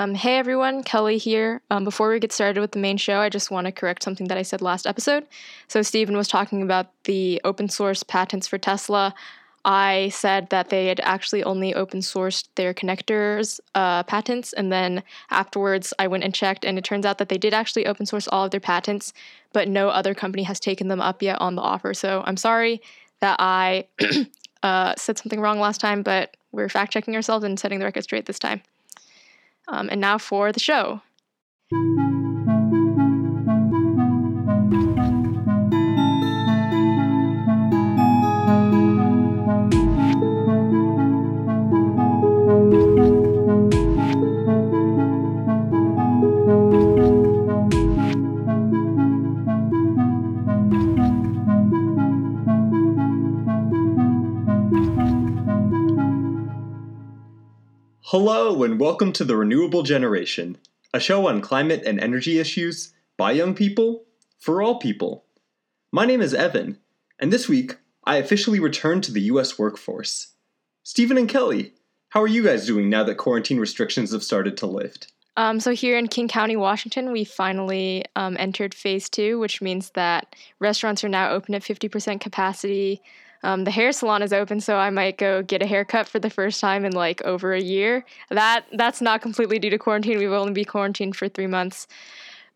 Um, hey everyone, Kelly here. Um, before we get started with the main show, I just want to correct something that I said last episode. So, Stephen was talking about the open source patents for Tesla. I said that they had actually only open sourced their connectors uh, patents, and then afterwards I went and checked, and it turns out that they did actually open source all of their patents, but no other company has taken them up yet on the offer. So I'm sorry that I uh, said something wrong last time, but we're fact checking ourselves and setting the record straight this time. Um, and now for the show. Hello, and welcome to The Renewable Generation, a show on climate and energy issues by young people for all people. My name is Evan, and this week I officially returned to the US workforce. Stephen and Kelly, how are you guys doing now that quarantine restrictions have started to lift? Um, so here in King County, Washington, we finally um, entered phase two, which means that restaurants are now open at 50% capacity. Um, the hair salon is open, so I might go get a haircut for the first time in like over a year. That that's not completely due to quarantine. We will only be quarantined for three months,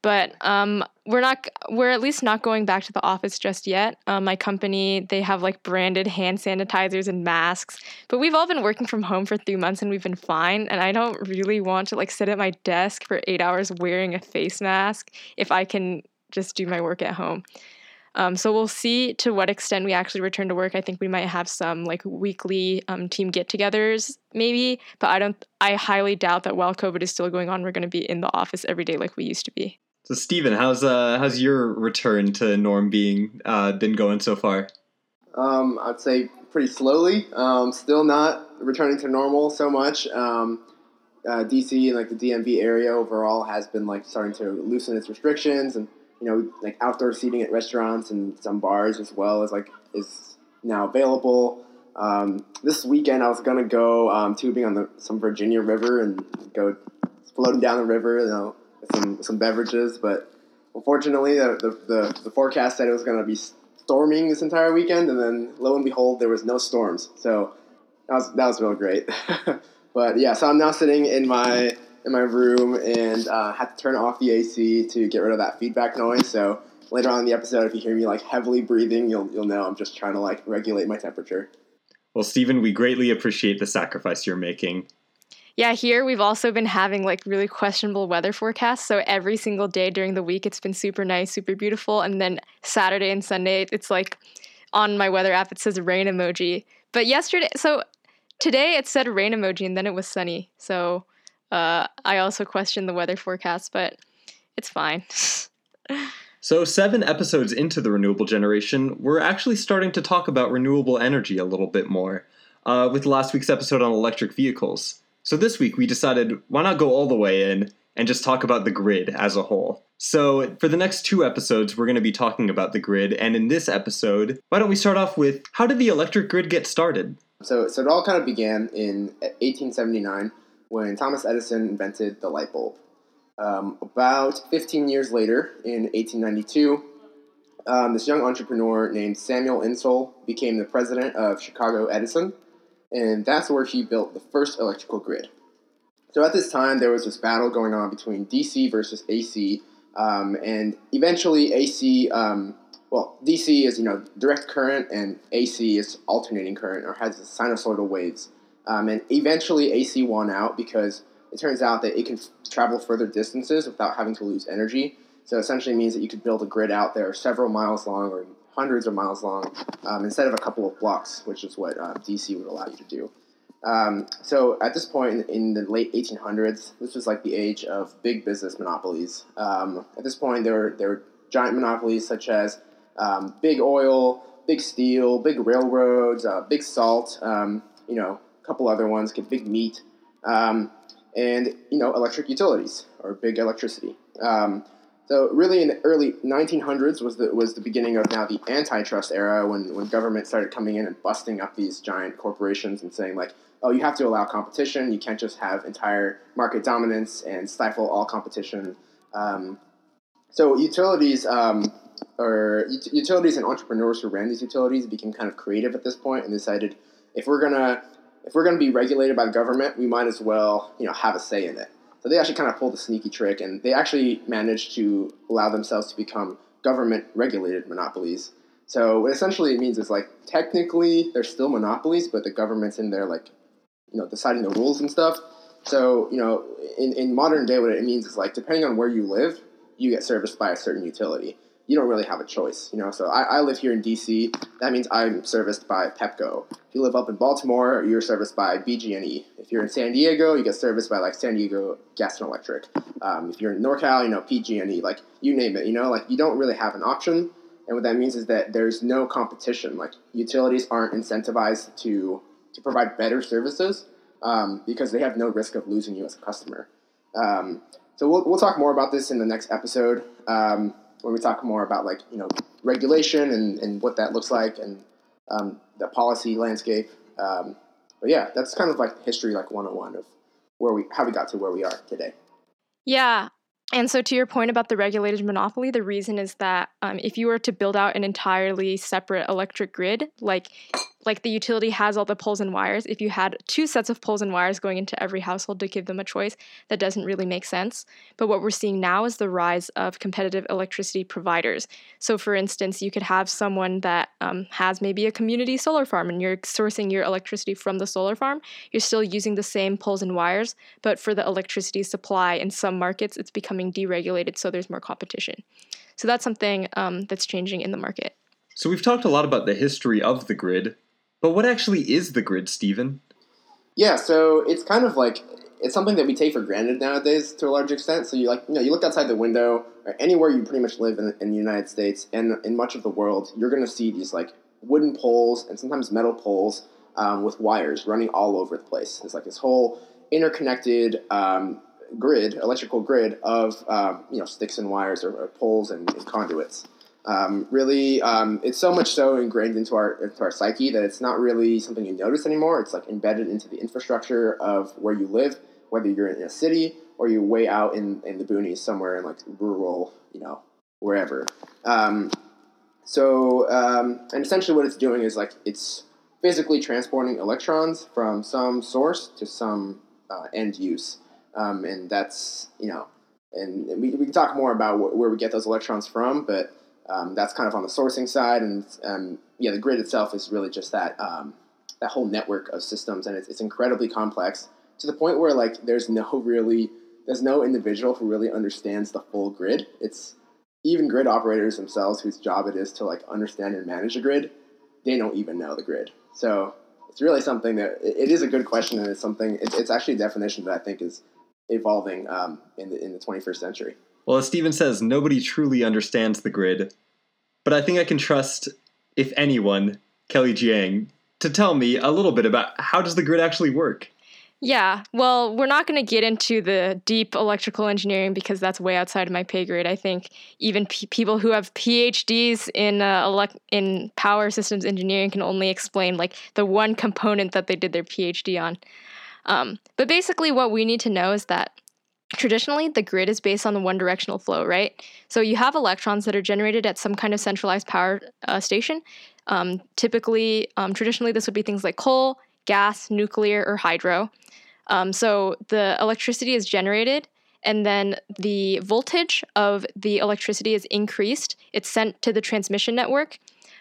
but um, we're not. We're at least not going back to the office just yet. Um, my company they have like branded hand sanitizers and masks, but we've all been working from home for three months and we've been fine. And I don't really want to like sit at my desk for eight hours wearing a face mask if I can just do my work at home. Um, so we'll see to what extent we actually return to work. I think we might have some like weekly um, team get-togethers, maybe. But I don't. I highly doubt that while COVID is still going on, we're going to be in the office every day like we used to be. So, Stephen, how's uh how's your return to norm being uh, been going so far? Um, I'd say pretty slowly. Um, still not returning to normal so much. Um, uh, DC and like the DMV area overall has been like starting to loosen its restrictions and you know, like outdoor seating at restaurants and some bars as well is like is now available. Um, this weekend I was gonna go um, tubing on the some Virginia River and go floating down the river, you know, some some beverages. But unfortunately, the the, the, the forecast said it was gonna be storming this entire weekend, and then lo and behold, there was no storms. So that was that was real great. but yeah, so I'm now sitting in my in my room and uh, had to turn off the AC to get rid of that feedback noise. So later on in the episode, if you hear me like heavily breathing, you'll you'll know I'm just trying to like regulate my temperature. Well, Stephen, we greatly appreciate the sacrifice you're making. Yeah, here we've also been having like really questionable weather forecasts. So every single day during the week, it's been super nice, super beautiful. And then Saturday and Sunday, it's like on my weather app, it says rain emoji. But yesterday, so today it said rain emoji and then it was sunny. So uh, I also question the weather forecast, but it's fine. so, seven episodes into the renewable generation, we're actually starting to talk about renewable energy a little bit more uh, with last week's episode on electric vehicles. So, this week we decided why not go all the way in and just talk about the grid as a whole. So, for the next two episodes, we're going to be talking about the grid. And in this episode, why don't we start off with how did the electric grid get started? So, so it all kind of began in 1879 when Thomas Edison invented the light bulb. Um, about 15 years later, in 1892, um, this young entrepreneur named Samuel Insull became the president of Chicago Edison, and that's where he built the first electrical grid. So at this time, there was this battle going on between DC versus AC, um, and eventually AC, um, well, DC is you know direct current, and AC is alternating current or has sinusoidal waves. Um, and eventually AC won out because it turns out that it can f- travel further distances without having to lose energy. So essentially means that you could build a grid out there several miles long or hundreds of miles long um, instead of a couple of blocks, which is what uh, DC would allow you to do. Um, so at this point in, the late 1800s, this was like the age of big business monopolies. Um, at this point, there were, there were giant monopolies such as um, big oil, big steel, big railroads, uh, big salt, um, you know, couple other ones, get big meat, um, and you know electric utilities or big electricity. Um, so really, in the early 1900s was the was the beginning of now the antitrust era when when government started coming in and busting up these giant corporations and saying like, oh, you have to allow competition. You can't just have entire market dominance and stifle all competition. Um, so utilities um, or ut- utilities and entrepreneurs who ran these utilities became kind of creative at this point and decided if we're gonna if we're gonna be regulated by the government, we might as well you know have a say in it. So they actually kind of pulled a sneaky trick, and they actually managed to allow themselves to become government regulated monopolies. So what essentially it means is like technically they're still monopolies, but the government's in there like you know deciding the rules and stuff. So you know in, in modern day what it means is like depending on where you live, you get serviced by a certain utility you don't really have a choice, you know. So I, I live here in DC. That means I'm serviced by Pepco. If you live up in Baltimore, you're serviced by BG&E. If you're in San Diego, you get serviced by like San Diego Gas and Electric. Um, if you're in NorCal, you know PG&E. Like you name it, you know. Like you don't really have an option. And what that means is that there's no competition. Like utilities aren't incentivized to to provide better services um, because they have no risk of losing you as a customer. Um, so we'll, we'll talk more about this in the next episode. Um, when we talk more about like you know regulation and, and what that looks like and um, the policy landscape. Um, but yeah, that's kind of like history like 101 of where we how we got to where we are today. Yeah. And so, to your point about the regulated monopoly, the reason is that um, if you were to build out an entirely separate electric grid, like like the utility has all the poles and wires. If you had two sets of poles and wires going into every household to give them a choice, that doesn't really make sense. But what we're seeing now is the rise of competitive electricity providers. So, for instance, you could have someone that um, has maybe a community solar farm and you're sourcing your electricity from the solar farm. You're still using the same poles and wires, but for the electricity supply in some markets, it's becoming deregulated, so there's more competition. So, that's something um, that's changing in the market. So, we've talked a lot about the history of the grid. But what actually is the grid, Stephen? Yeah, so it's kind of like it's something that we take for granted nowadays to a large extent. So you like you know you look outside the window or anywhere you pretty much live in, in the United States and in much of the world, you're going to see these like wooden poles and sometimes metal poles um, with wires running all over the place. It's like this whole interconnected um, grid, electrical grid of um, you know sticks and wires or, or poles and, and conduits. Um, really, um, it's so much so ingrained into our into our psyche that it's not really something you notice anymore. It's like embedded into the infrastructure of where you live, whether you're in a city or you're way out in, in the boonies somewhere in like rural, you know, wherever. Um, so, um, and essentially what it's doing is like it's physically transporting electrons from some source to some uh, end use, um, and that's you know, and we, we can talk more about wh- where we get those electrons from, but um, that's kind of on the sourcing side, and um, yeah, the grid itself is really just that um, that whole network of systems, and it's, it's incredibly complex to the point where like there's no really there's no individual who really understands the full grid. It's even grid operators themselves, whose job it is to like understand and manage a grid, they don't even know the grid. So it's really something that it is a good question, and it's something. It's, it's actually a definition that I think is evolving um, in the in the 21st century. Well, as Steven says, nobody truly understands the grid. But I think I can trust, if anyone, Kelly Jiang, to tell me a little bit about how does the grid actually work? Yeah, well, we're not going to get into the deep electrical engineering because that's way outside of my pay grade. I think even p- people who have PhDs in uh, elect- in power systems engineering can only explain like the one component that they did their PhD on. Um, but basically, what we need to know is that Traditionally, the grid is based on the one directional flow, right? So you have electrons that are generated at some kind of centralized power uh, station. Um, typically, um, traditionally, this would be things like coal, gas, nuclear, or hydro. Um, so the electricity is generated, and then the voltage of the electricity is increased. It's sent to the transmission network,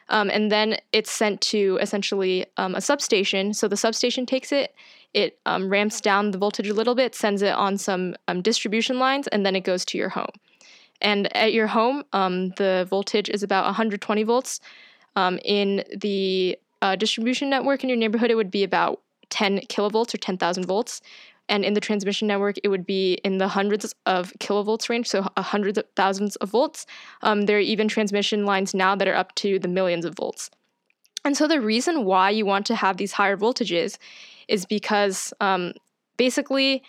um, and then it's sent to essentially um, a substation. So the substation takes it, it um, ramps down the voltage a little bit, sends it on some um, distribution lines, and then it goes to your home. And at your home, um, the voltage is about 120 volts. Um, in the uh, distribution network in your neighborhood, it would be about 10 kilovolts or 10,000 volts. And in the transmission network, it would be in the hundreds of kilovolts range, so hundreds of thousands of volts. Um, there are even transmission lines now that are up to the millions of volts. And so the reason why you want to have these higher voltages is because um, basically,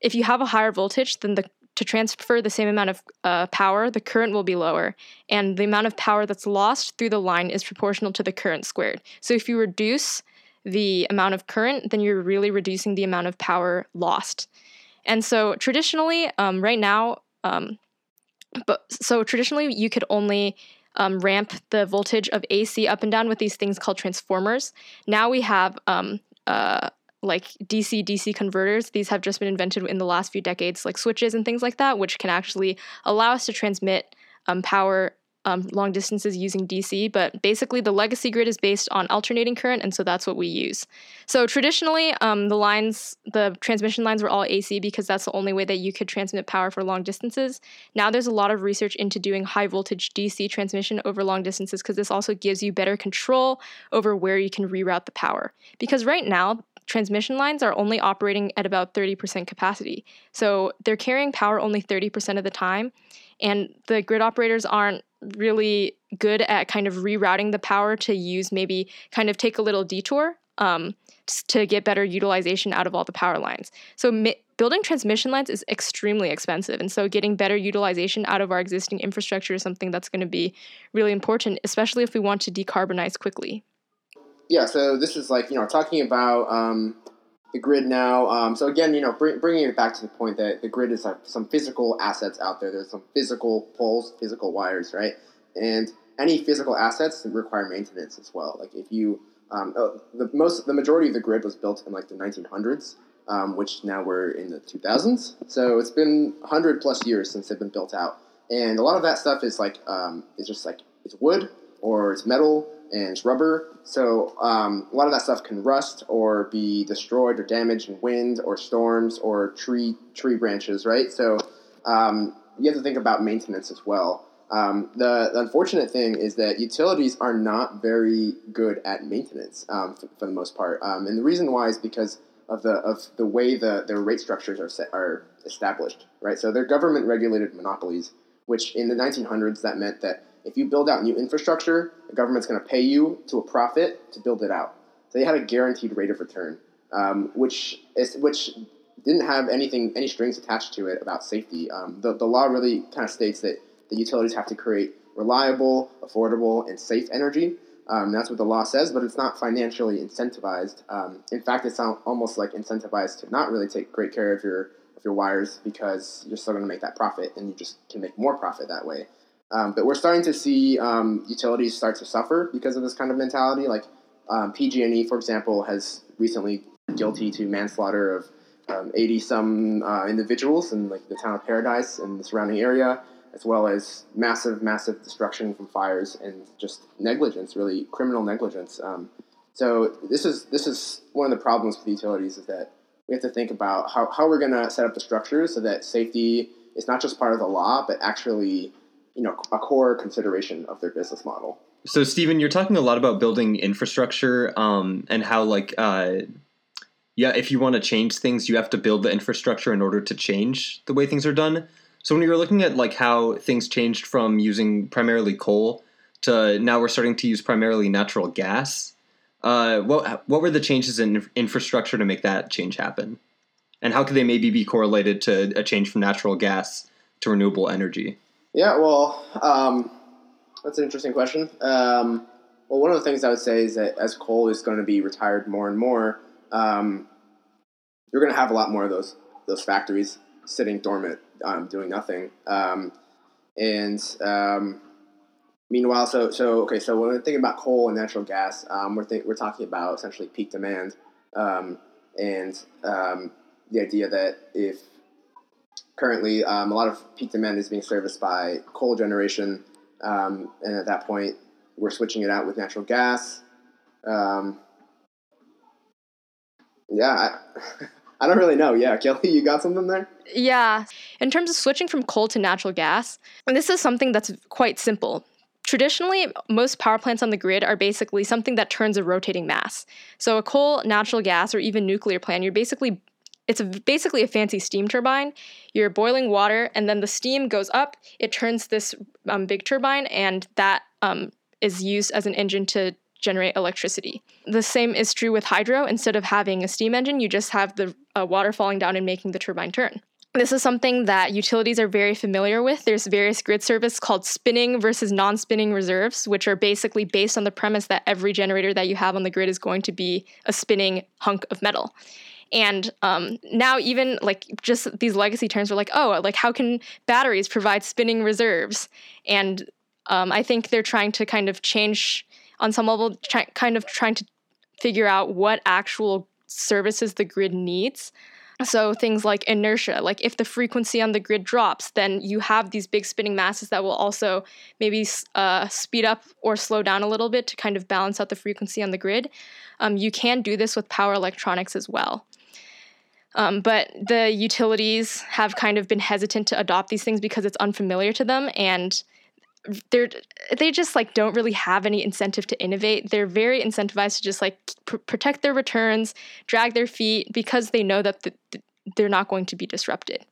if you have a higher voltage, then the to transfer the same amount of uh, power, the current will be lower, and the amount of power that's lost through the line is proportional to the current squared. So if you reduce the amount of current, then you're really reducing the amount of power lost. And so traditionally, um, right now, um, but so traditionally you could only um, ramp the voltage of AC up and down with these things called transformers. Now we have um, uh, like DC DC converters. These have just been invented in the last few decades, like switches and things like that, which can actually allow us to transmit um, power um, long distances using DC, but basically the legacy grid is based on alternating current, and so that's what we use. So traditionally, um, the lines, the transmission lines were all AC because that's the only way that you could transmit power for long distances. Now there's a lot of research into doing high voltage DC transmission over long distances because this also gives you better control over where you can reroute the power. Because right now, transmission lines are only operating at about 30% capacity. So they're carrying power only 30% of the time, and the grid operators aren't really good at kind of rerouting the power to use maybe kind of take a little detour um, to get better utilization out of all the power lines. So mi- building transmission lines is extremely expensive, and so getting better utilization out of our existing infrastructure is something that's going to be really important, especially if we want to decarbonize quickly. Yeah, so this is like you know talking about um, the grid now. Um, so again, you know, bring, bringing it back to the point that the grid is some physical assets out there. There's some physical poles, physical wires, right? And any physical assets require maintenance as well. Like if you, um, oh, the most, the majority of the grid was built in like the 1900s, um, which now we're in the 2000s. So it's been 100 plus years since they've been built out, and a lot of that stuff is like, um, is just like it's wood or it's metal and it's rubber. So um, a lot of that stuff can rust or be destroyed or damaged in wind or storms or tree tree branches, right? So um, you have to think about maintenance as well. Um, the, the, unfortunate thing is that utilities are not very good at maintenance um, for, for, the most part, um, and the reason why is because of the of the way the their rate structures are set, are established, right? So they're government regulated monopolies, which in the 1900s that meant that if you build out new infrastructure, the government's going to pay you to a profit to build it out. So they had a guaranteed rate of return, um, which is which didn't have anything any strings attached to it about safety. Um, the the law really kind of states that the utilities have to create reliable, affordable, and safe energy. Um, that's what the law says, but it's not financially incentivized. Um, in fact, it's almost like incentivized to not really take great care of your of your wires because you're still going to make that profit, and you just can make more profit that way. Um, but we're starting to see um, utilities start to suffer because of this kind of mentality. Like um, PG&E, for example, has recently guilty to manslaughter of um, 80 some uh, individuals in like the town of Paradise and the surrounding area, as well as massive, massive destruction from fires and just negligence, really criminal negligence. Um, so this is this is one of the problems with utilities is that we have to think about how, how we're going to set up the structures so that safety is not just part of the law, but actually you know a core consideration of their business model. So, Stephen, you're talking a lot about building infrastructure um, and how, like, uh, yeah, if you want to change things, you have to build the infrastructure in order to change the way things are done. So, when you're looking at like how things changed from using primarily coal to now we're starting to use primarily natural gas, uh, what what were the changes in infrastructure to make that change happen, and how could they maybe be correlated to a change from natural gas to renewable energy? Yeah, well, um, that's an interesting question. Um, well, one of the things I would say is that as coal is going to be retired more and more, um, you're going to have a lot more of those those factories sitting dormant, um, doing nothing. Um, and um, meanwhile, so so okay, so when we're thinking about coal and natural gas, we're think, we're talking about essentially peak demand, and the idea that if currently um, a lot of peak demand is being serviced by coal generation, um, and at that point, we're switching it out with natural gas. Um, yeah, I, I, don't really know. Yeah, Kelly, you got something there? Yeah. In terms of switching from coal to natural gas, and this is something that's quite simple. Traditionally, most power plants on the grid are basically something that turns a rotating mass. So, a coal, natural gas, or even nuclear plant, you're basically it's a, basically a fancy steam turbine. You're boiling water, and then the steam goes up. It turns this um, big turbine, and that um, is used as an engine to generate electricity. The same is true with hydro. Instead of having a steam engine, you just have the uh, water falling down and making the turbine turn. this is something that utilities are very familiar with. There's various grid service called spinning versus non-spinning reserves, which are basically based on the premise that every generator that you have on the grid is going to be a spinning hunk of metal. And um, now, even like just these legacy terms are like, oh, like how can batteries provide spinning reserves? And um, I think they're trying to kind of change on some level, try, kind of trying to figure out what actual services the grid needs. So things like inertia, like if the frequency on the grid drops, then you have these big spinning masses that will also maybe uh, speed up or slow down a little bit to kind of balance out the frequency on the grid. Um, you can do this with power electronics as well. Um, but the utilities have kind of been hesitant to adopt these things because it's unfamiliar to them and they're they just like don't really have any incentive to innovate. They're very incentivized to just like pr- protect their returns, drag their feet because they know that the, they're not going to be disrupted.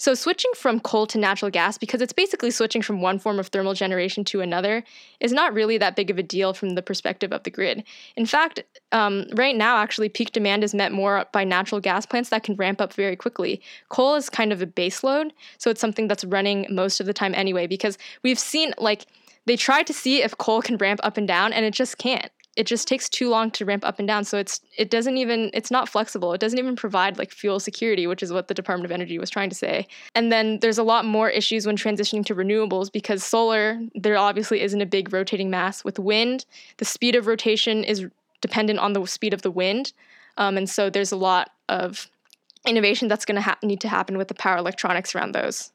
So, switching from coal to natural gas, because it's basically switching from one form of thermal generation to another, is not really that big of a deal from the perspective of the grid. In fact, um, right now, actually, peak demand is met more by natural gas plants that can ramp up very quickly. Coal is kind of a base load, so it's something that's running most of the time anyway, because we've seen like they tried to see if coal can ramp up and down, and it just can't it just takes too long to ramp up and down. So it's it doesn't even it's not flexible. It doesn't even provide like fuel security which is what the department of energy was trying to say. And then there's a lot more issues when transitioning to renewables because solar there obviously isn't a big rotating mass. With wind the speed of rotation is dependent on the speed of the wind. Um, and so there's a lot of innovation that's going to ha- need to happen with the power electronics around those.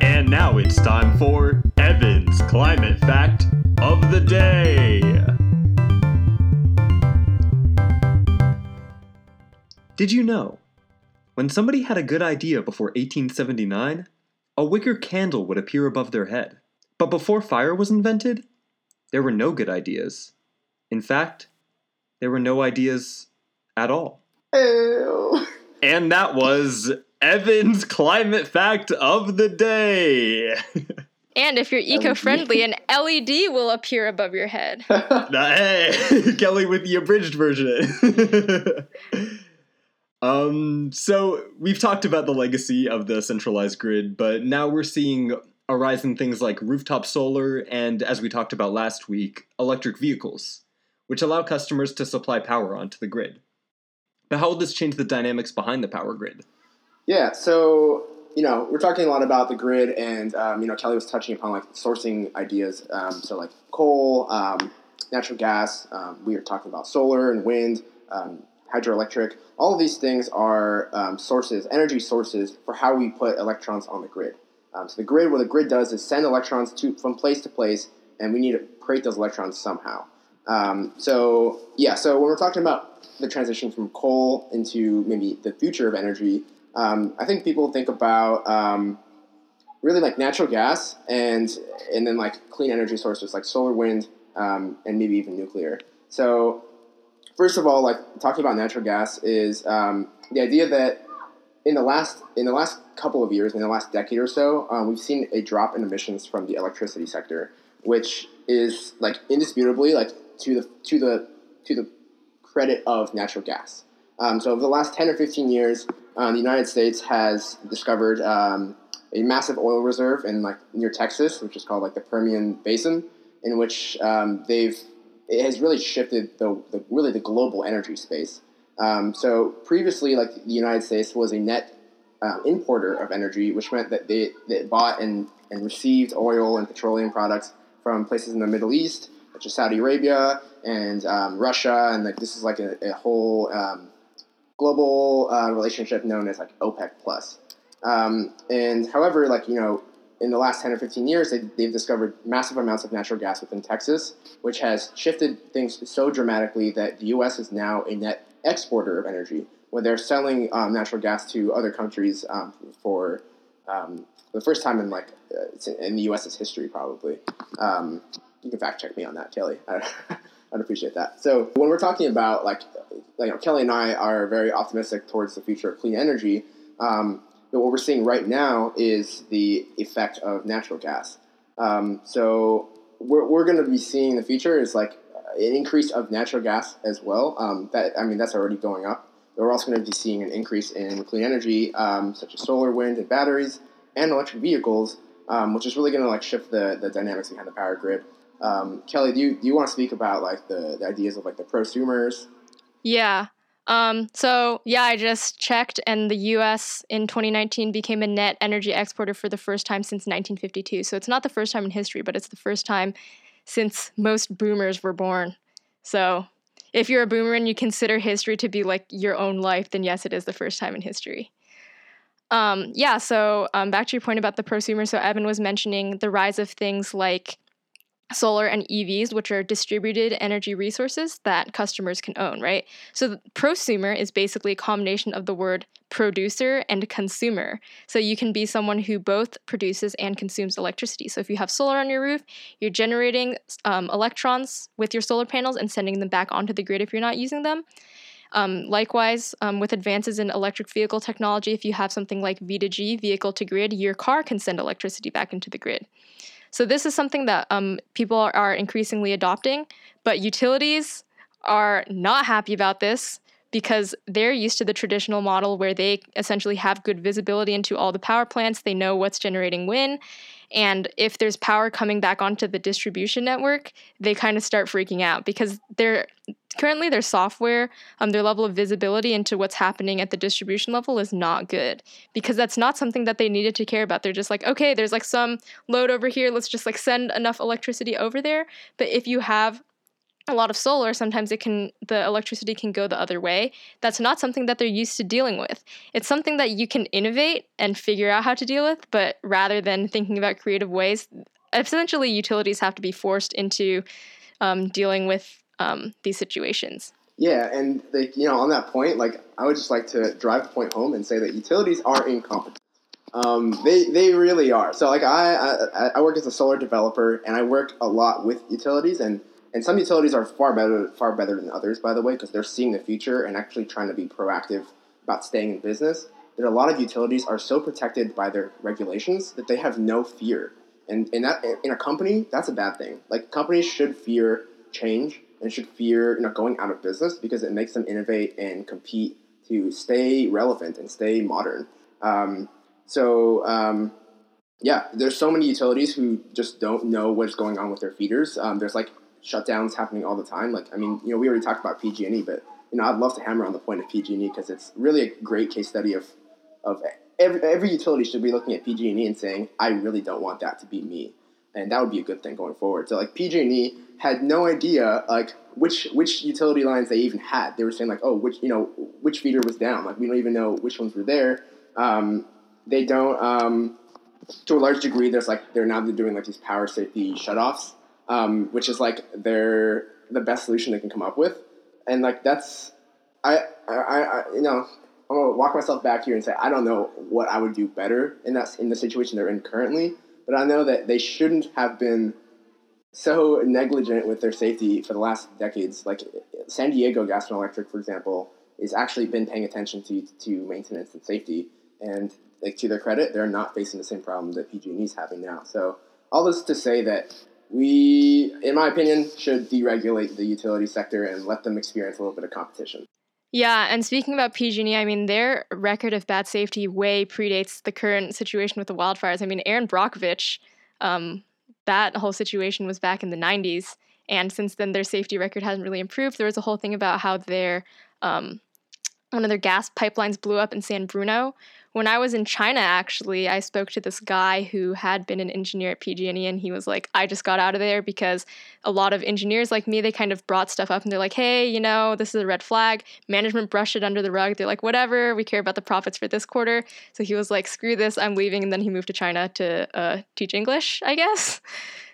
And now it's time for evan's climate fact of the day Did you know? When somebody had a good idea before 1879, a wicker candle would appear above their head. But before fire was invented, there were no good ideas. In fact, there were no ideas at all. Ew. And that was Evan's climate fact of the day. And if you're eco-friendly, an LED will appear above your head. hey, Kelly with the abridged version. Um, so we've talked about the legacy of the centralized grid, but now we're seeing a rise in things like rooftop solar and, as we talked about last week, electric vehicles, which allow customers to supply power onto the grid. But how will this change the dynamics behind the power grid? Yeah, so you know we're talking a lot about the grid, and um, you know Kelly was touching upon like sourcing ideas. Um, so like coal, um, natural gas. Um, we were talking about solar and wind. Um, hydroelectric. All of these things are um, sources, energy sources for how we put electrons on the grid. So the grid, what the grid does is send electrons to from place to place, and we need to create those electrons somehow. So yeah, so when we're talking about the transition from coal into maybe the future of energy, um, I think people think about um, really like natural gas and and then like clean energy sources like solar, wind, um, and maybe even nuclear. So first of all, like talking about natural gas is um, the idea that in the last in the last couple of years, in the last decade or so, um, we've seen a drop in emissions from the electricity sector, which is like indisputably like to the to the to the credit of natural gas. Um, so over the last ten or fifteen years, um, the United States has discovered um, a massive oil reserve in like near Texas, which is called like the Permian Basin, in which um, they've it has really shifted the, the really the global energy space. Um, so previously, like the United States was a net uh, importer of energy, which meant that they, they bought and, and received oil and petroleum products from places in the Middle East, such as Saudi Arabia and um, Russia, and like this is like a, a whole um, global uh, relationship known as like OPEC plus. Um, and however, like you know, in the last 10 or 15 years, they, they've discovered massive amounts of natural gas within Texas, which has shifted things so dramatically that the U.S. is now a net exporter of energy, where they're selling um, natural gas to other countries um, for um, the first time in like uh, in the U.S.'s history, probably. Um, you can fact check me on that, Kelly. I'd appreciate that. So when we're talking about like, you know, Kelly and I are very optimistic towards the future of clean energy. Um, but what we're seeing right now is the effect of natural gas. Um, so we're, we're going to be seeing in the future is like an increase of natural gas as well. Um, that I mean that's already going up. But we're also going to be seeing an increase in clean energy, um, such as solar, wind, and batteries, and electric vehicles, um, which is really going to like shift the, the dynamics behind the power grid. Um, Kelly, do you, do you want to speak about like the, the ideas of like the prosumers? Yeah. Um, so yeah, I just checked, and the U.S. in 2019 became a net energy exporter for the first time since 1952. So it's not the first time in history, but it's the first time since most boomers were born. So if you're a boomer and you consider history to be like your own life, then yes, it is the first time in history. Um, yeah, so um, back to your point about the prosumer. So Evan was mentioning the rise of things like solar and EVs, which are distributed energy resources that customers can own, right? So prosumer is basically a combination of the word producer and consumer. So you can be someone who both produces and consumes electricity. So if you have solar on your roof, you're generating um, electrons with your solar panels and sending them back onto the grid if you're not using them. Um, likewise, um, with advances in electric vehicle technology, if you have something like V2G, vehicle to grid, your car can send electricity back into the grid. So this is something that um, people are increasingly adopting, but utilities are not happy about this because they're used to the traditional model where they essentially have good visibility into all the power plants, they know what's generating when, and if there's power coming back onto the distribution network, they kind of start freaking out because they're currently their software, um, their level of visibility into what's happening at the distribution level is not good because that's not something that they needed to care about. They're just like, okay, there's like some load over here, let's just like send enough electricity over there. But if you have a lot of solar, sometimes it can the electricity can go the other way. That's not something that they're used to dealing with. It's something that you can innovate and figure out how to deal with, but rather than thinking about creative ways, essentially utilities have to be forced into um, dealing with um, these situations. Yeah, and they, you know, on that point, like I would just like to drive the point home and say that utilities are incompetent. Um, they they really are. So like I, I I work as a solar developer and I work a lot with utilities and and some utilities are far better far better than others by the way because they're seeing the future and actually trying to be proactive about staying in business. Are a lot of utilities are so protected by their regulations that they have no fear. And in that in a company, that's a bad thing. Like companies should fear change and should fear you know going out of business because it makes them innovate and compete to stay relevant and stay modern. Um, so um, yeah, there's so many utilities who just don't know what's going on with their feeders. Um, there's like shutdowns happening all the time. Like I mean, you know, we already talked about PG&E, but you know, I'd love to hammer on the point of PG&E because it's really a great case study of of every every utility should be looking at PG&E and saying, I really don't want that to be me, and that would be a good thing going forward. So like PG&E had no idea like which which utility lines they even had. They were saying like, oh, which you know which feeder was down. Like we don't even know which ones were there. Um, they don't. Um, to a large degree, there's like they're now doing like these power safety shutoffs, um, which is like they're the best solution they can come up with, and like that's I I, I you know I'm gonna walk myself back here and say I don't know what I would do better in that in the situation they're in currently, but I know that they shouldn't have been so negligent with their safety for the last decades. Like San Diego Gas and Electric, for example, is actually been paying attention to to maintenance and safety. And like to their credit, they're not facing the same problem that PG&E is having now. So all this to say that we, in my opinion, should deregulate the utility sector and let them experience a little bit of competition. Yeah, and speaking about PG&E, I mean their record of bad safety way predates the current situation with the wildfires. I mean Erin Brockovich um, that whole situation was back in the 90s. And since then, their safety record hasn't really improved. There was a whole thing about how their um, one of their gas pipelines blew up in San Bruno, when I was in China, actually, I spoke to this guy who had been an engineer at PG&E, and he was like, "I just got out of there because a lot of engineers like me, they kind of brought stuff up, and they're like, hey, you know, this is a red flag. Management brushed it under the rug. They're like, whatever, we care about the profits for this quarter. So he was like, screw this, I'm leaving, and then he moved to China to uh, teach English, I guess."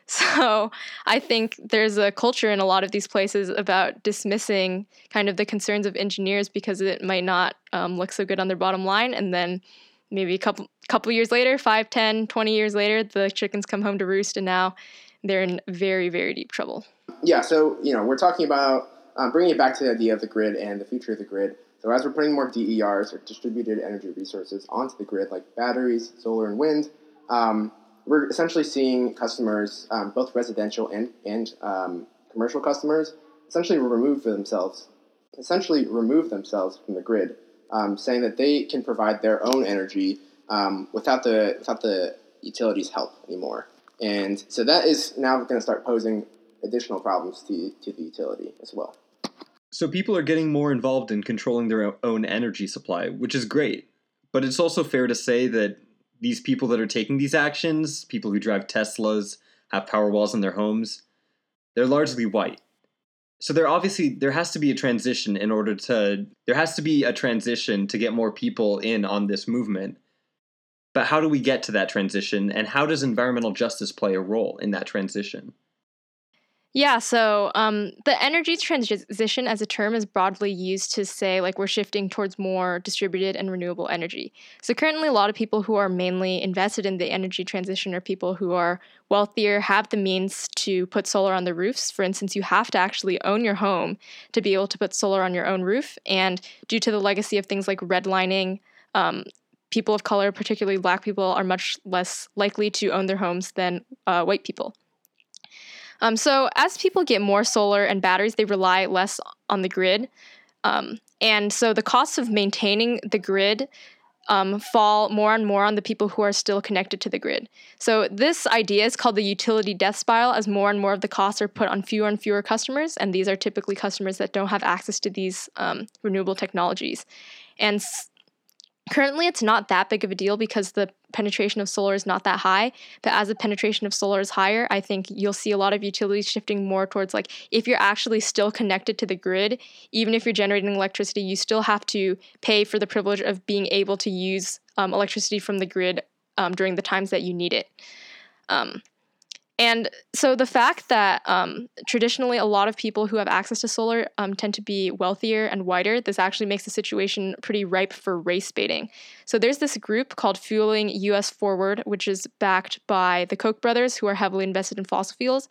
So I think there's a culture in a lot of these places about dismissing kind of the concerns of engineers because it might not um, look so good on their bottom line. And then maybe a couple couple years later, 5, 10, 20 years later, the chickens come home to roost and now they're in very, very deep trouble. Yeah, so, you know, we're talking about um, bringing it back to the idea of the grid and the future of the grid. So as we're putting more DERs or distributed energy resources onto the grid, like batteries, solar, and wind, um, we're essentially seeing customers, um, both residential and and um, commercial customers, essentially remove themselves essentially remove themselves from the grid, um, saying that they can provide their own energy um, without the without the utilities' help anymore. And so that is now going to start posing additional problems to, to the utility as well. So people are getting more involved in controlling their own energy supply, which is great. But it's also fair to say that these people that are taking these actions, people who drive Teslas, have power walls in their homes, they're largely white. So there obviously there has to be a transition in order to there has to be a transition to get more people in on this movement. But how do we get to that transition and how does environmental justice play a role in that transition? Yeah, so um, the energy transition as a term is broadly used to say like we're shifting towards more distributed and renewable energy. So currently, a lot of people who are mainly invested in the energy transition are people who are wealthier, have the means to put solar on the roofs. For instance, you have to actually own your home to be able to put solar on your own roof. And due to the legacy of things like redlining, um, people of color, particularly black people, are much less likely to own their homes than uh, white people. Um, so as people get more solar and batteries, they rely less on the grid. Um, and so the costs of maintaining the grid um, fall more and more on the people who are still connected to the grid. So this idea is called the utility death spiral as more and more of the costs are put on fewer and fewer customers, and these are typically customers that don't have access to these um, renewable technologies. And Currently, it's not that big of a deal because the penetration of solar is not that high. But as the penetration of solar is higher, I think you'll see a lot of utilities shifting more towards like if you're actually still connected to the grid, even if you're generating electricity, you still have to pay for the privilege of being able to use um, electricity from the grid um, during the times that you need it. Um, and so the fact that um, traditionally a lot of people who have access to solar um, tend to be wealthier and whiter, this actually makes the situation pretty ripe for race baiting. So there's this group called Fueling US Forward, which is backed by the Koch brothers, who are heavily invested in fossil fuels.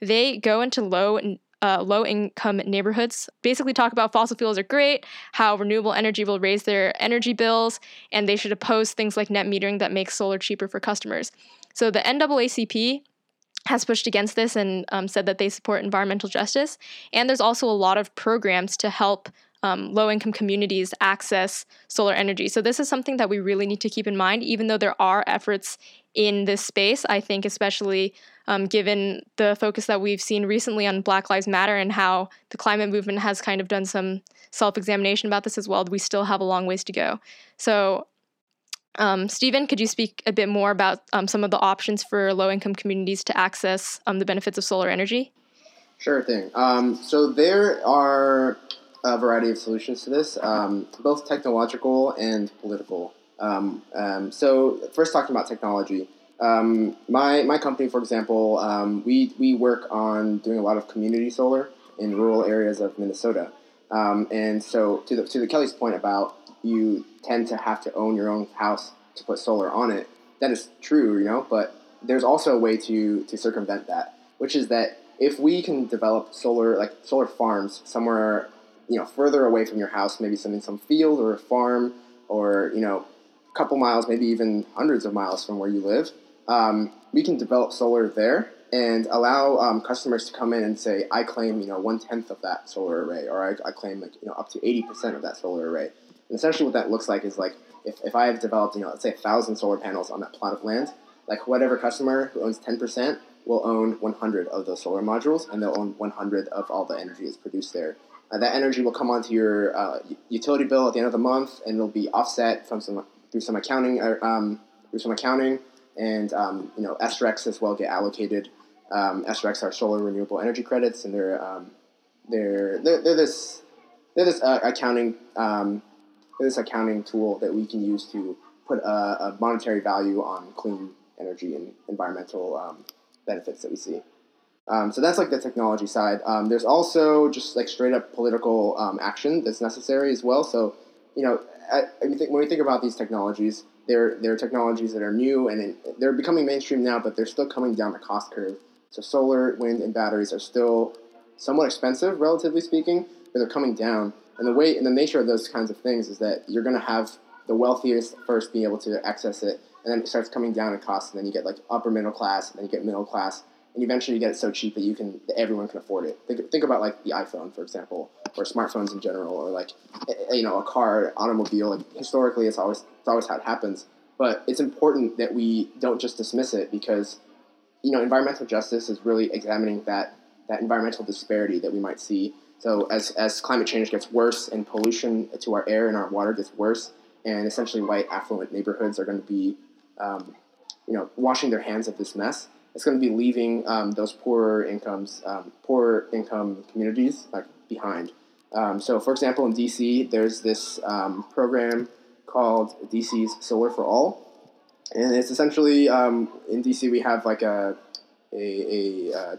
They go into low uh, low income neighborhoods basically talk about fossil fuels are great, how renewable energy will raise their energy bills, and they should oppose things like net metering that makes solar cheaper for customers. So the NAACP has pushed against this and um, said that they support environmental justice. And there's also a lot of programs to help um, low income communities access solar energy. So, this is something that we really need to keep in mind, even though there are efforts in this space. I think, especially um, given the focus that we've seen recently on Black Lives Matter and how the climate movement has kind of done some self examination about this as well, we still have a long ways to go. So, um, Stephen, could you speak a bit more about um, some of the options for low income communities to access um, the benefits of solar energy? Sure thing. Um, so there are a variety of solutions to this, um, both technological and political. Um, so first, talking about technology. my, my company, for example, we, we work on doing a lot of community solar in rural areas of Minnesota. and so to the, to the Kelly's point about you tend to have to own your own house to put solar on it. That is true, you know, but there's also a way to to circumvent that, which is that if we can develop solar like solar farms somewhere, you know, further away from your house, maybe some in some field or a farm, or you know, a couple miles, maybe even hundreds of miles from where you live, um, we can develop solar there and allow um, customers to come in and say, I claim, you know, one tenth of that solar array, or I, I claim like you know up to eighty percent of that solar array and essentially, what that looks like is like if, if I have developed, you know, let's say a thousand solar panels on that plot of land, like whatever customer who owns 10% will own 100 of those solar modules, and they'll own 100 of all the energy that's produced there. Uh, that energy will come onto your uh, utility bill at the end of the month, and it'll be offset from some through some accounting um, through some accounting, and um, you know SRECs as well get allocated. Um, SRECs are solar renewable energy credits, and they're um, they're, they're, they're this they're this uh, accounting um, this accounting tool that we can use to put a, a monetary value on clean energy and environmental um, benefits that we see. Um, so that's like the technology side. Um, there's also just like straight up political um, action that's necessary as well. So, you know, I, I think when we think about these technologies, they're, they're technologies that are new and in, they're becoming mainstream now, but they're still coming down the cost curve. So solar, wind, and batteries are still somewhat expensive, relatively speaking, they're coming down. And the way and the nature of those kinds of things is that you're going to have the wealthiest first being able to access it, and then it starts coming down in cost, and then you get like upper middle class, and then you get middle class, and eventually you get it so cheap that you can that everyone can afford it. Think, think about like the iPhone, for example. or smartphones in general, or like you know a car, automobile. Like historically, it's always it's always how it happens. But it's important that we don't just dismiss it because you know environmental justice is really examining that that environmental disparity that we might see. So as as climate change gets worse and pollution to our air and our water gets worse, and essentially white affluent neighborhoods are going to be um, you know washing their hands of this mess it's going to be leaving um, those poorer incomes, um, poorer income communities like behind. Um, so, for example, in DC, there's this um, program called DC's Solar for All, and it's essentially um, in DC we have like a a, a, uh,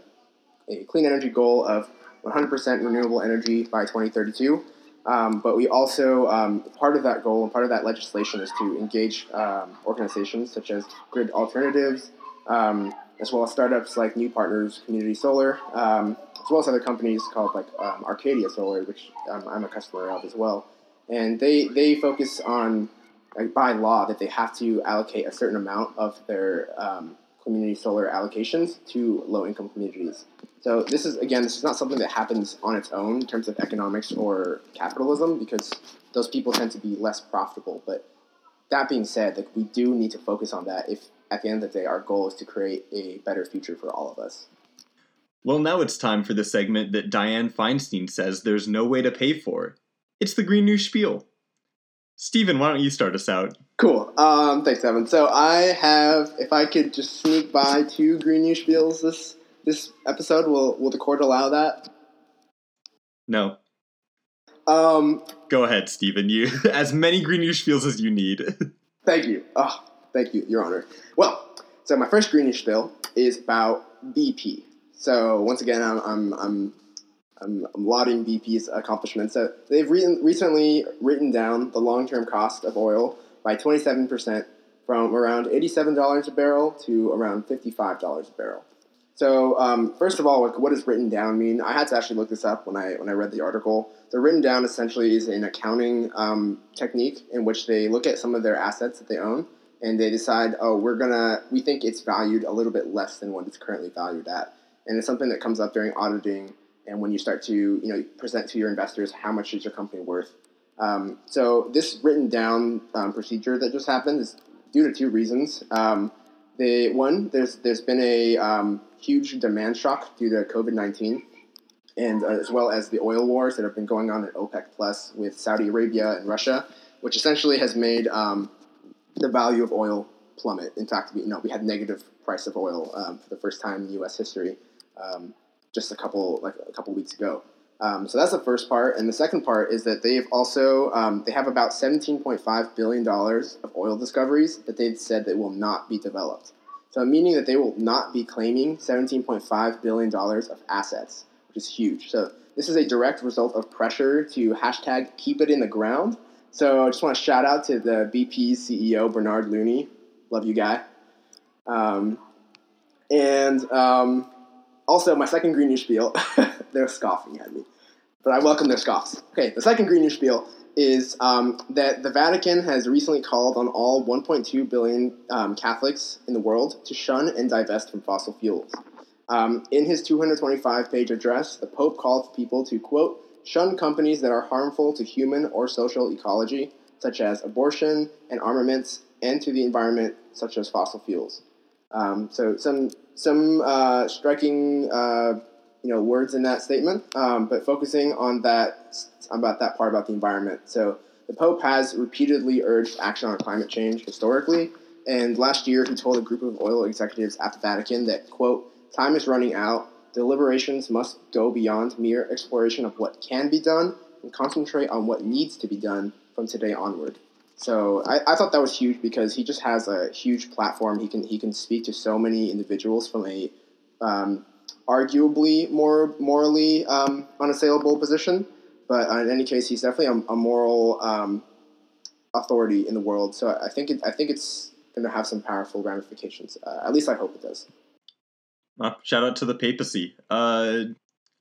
a clean energy goal of 100% renewable energy by 2032. Um, but we also, um, part of that goal and part of that legislation is to engage um, organizations such as Grid Alternatives, um, as well as startups like New Partners Community Solar, um, as well as other companies called like um, Arcadia Solar, which I'm a customer of as well. And they they focus on like by law that they have to allocate a certain amount of their community solar allocations to low income communities. So this is again, this is not something that happens on its own in terms of economics or capitalism because those people tend to be less profitable. But that being said, like we do need to focus on that if at the end of the day, our goal is to create a better future for all of us. Well, now it's time for the segment that Dianne Feinstein says there's no way to pay for. It's the Green New Spiel. Stephen, why don't you start us out? Cool. Um, thanks, Evan. So I have, if I could just sneak by two Green New Spiels this this episode, will will the court allow that? No. Um, Go ahead, Stephen. You as many Green New Spiels as you need. thank you. Oh, Thank you, Your Honor. Well, so my first Green New Spiel is about BP. So once again, I'm I'm I'm, I'm, I'm lauding BP's accomplishments. So they've re- recently written down the long-term cost of oil by 27% from around $87 a barrel to around $55 a barrel. So um, first of all, what does written down mean? I had to actually look this up when I when I read the article. The written down essentially is an accounting um, technique in which they look at some of their assets that they own and they decide, oh, we're gonna, we think it's valued a little bit less than what it's currently valued at, and it's something that comes up during auditing and when you start to, you know, present to your investors how much is your company worth. Um, so this written down um, procedure that just happened is due to two reasons. Um, they one, there's there's been a um, huge demand shock due to COVID nineteen, and uh, as well as the oil wars that have been going on at OPEC plus with Saudi Arabia and Russia, which essentially has made um, the value of oil plummet. In fact, we, you know, we had negative price of oil um, for the first time in U.S. history um, just a couple like a couple weeks ago. Um, so that's the first part, and the second part is that they've also um, they have about 17.5 billion dollars of oil discoveries that they've said that will not be developed. So meaning that they will not be claiming 17.5 billion dollars of assets, which is huge. So this is a direct result of pressure to hashtag keep it in the ground so I just want to shout out to the BP CEO, Bernard Looney. Love you, guy. Um, and um, also, my second green news spiel, they're scoffing at me, but I welcome their scoffs. Okay, the second green news spiel is um, that the Vatican has recently called on all 1.2 billion um, Catholics in the world to shun and divest from fossil fuels. Um, in his 225 page address, the Pope called people to, quote, shun companies that are harmful to human or social ecology, such as abortion and armaments, and to the environment, such as fossil fuels. Um, so some some uh, striking uh, you know words in that statement, um, but focusing on that about that part about the environment. So the Pope has repeatedly urged action on climate change historically, and last year he told a group of oil executives at the Vatican that quote time is running out deliberations must go beyond mere exploration of what can be done and concentrate on what needs to be done from today onward. So I, I thought that was huge because he just has a huge platform. He can he can speak to so many individuals from a um, arguably more morally um, unassailable position. But in any case, he's definitely a, a moral um, authority in the world. So I think it, I think it's going to have some powerful ramifications. Uh, at least I hope it does. Uh, shout out to the papacy. Uh,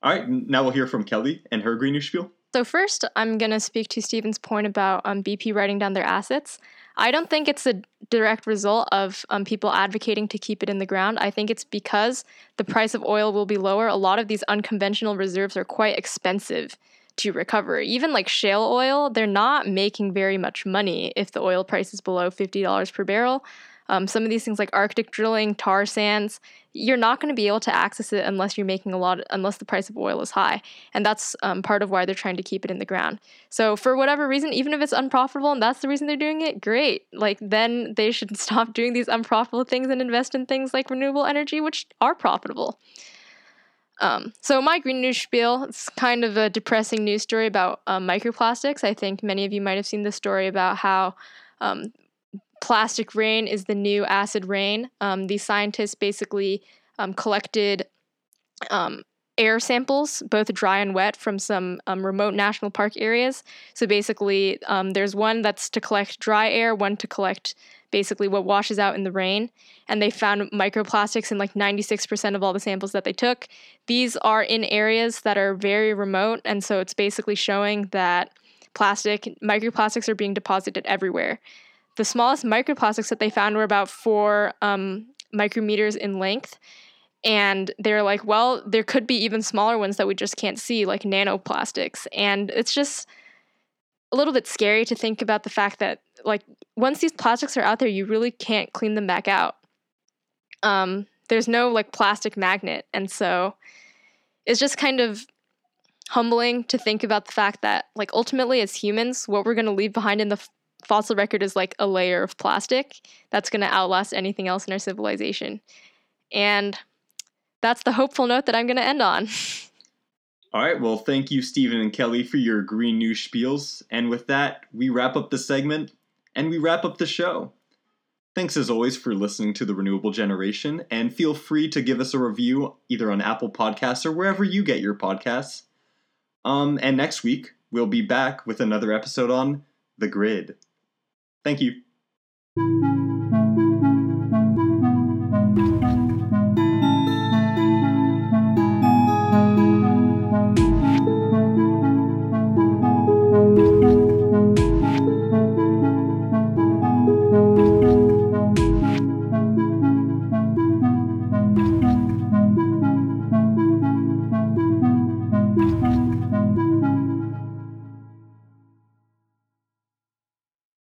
all right, now we'll hear from Kelly and her greenish spiel. So first, I'm going to speak to Stephen's point about um, BP writing down their assets. I don't think it's a direct result of um, people advocating to keep it in the ground. I think it's because the price of oil will be lower. A lot of these unconventional reserves are quite expensive to recover. Even like shale oil, they're not making very much money if the oil price is below $50 per barrel. Um, some of these things like Arctic drilling, tar sands, you're not going to be able to access it unless you're making a lot, unless the price of oil is high. And that's um, part of why they're trying to keep it in the ground. So, for whatever reason, even if it's unprofitable and that's the reason they're doing it, great. Like, then they should stop doing these unprofitable things and invest in things like renewable energy, which are profitable. Um, so my green news spiel, it's kind of a depressing news story about um, microplastics. I think many of you might have seen the story about how um, plastic rain is the new acid rain. Um, these scientists basically um, collected um, air samples, both dry and wet, from some remote national park areas. So basically, there's one that's to collect dry air, one to collect basically what washes out in the rain. And they found microplastics in like 96% of all the samples that they took. These are in areas that are very remote. And so it's basically showing that plastic, microplastics are being deposited everywhere. The smallest microplastics that they found were about four um, micrometers in length. And they're like, well, there could be even smaller ones that we just can't see, like nanoplastics. And it's just a little bit scary to think about the fact that like once these plastics are out there, you really can't clean them back out. Um, there's no like plastic magnet, and so it's just kind of humbling to think about the fact that like ultimately as humans, what we're going to leave behind in the fossil record is like a layer of plastic that's going to outlast anything else in our civilization, and that's the hopeful note that I'm going to end on. All right, well, thank you, Stephen and Kelly, for your green news spiels. And with that, we wrap up the segment and we wrap up the show. Thanks as always for listening to The Renewable Generation, and feel free to give us a review either on Apple Podcasts or wherever you get your podcasts. Um, and next week, we'll be back with another episode on The Grid. Thank you.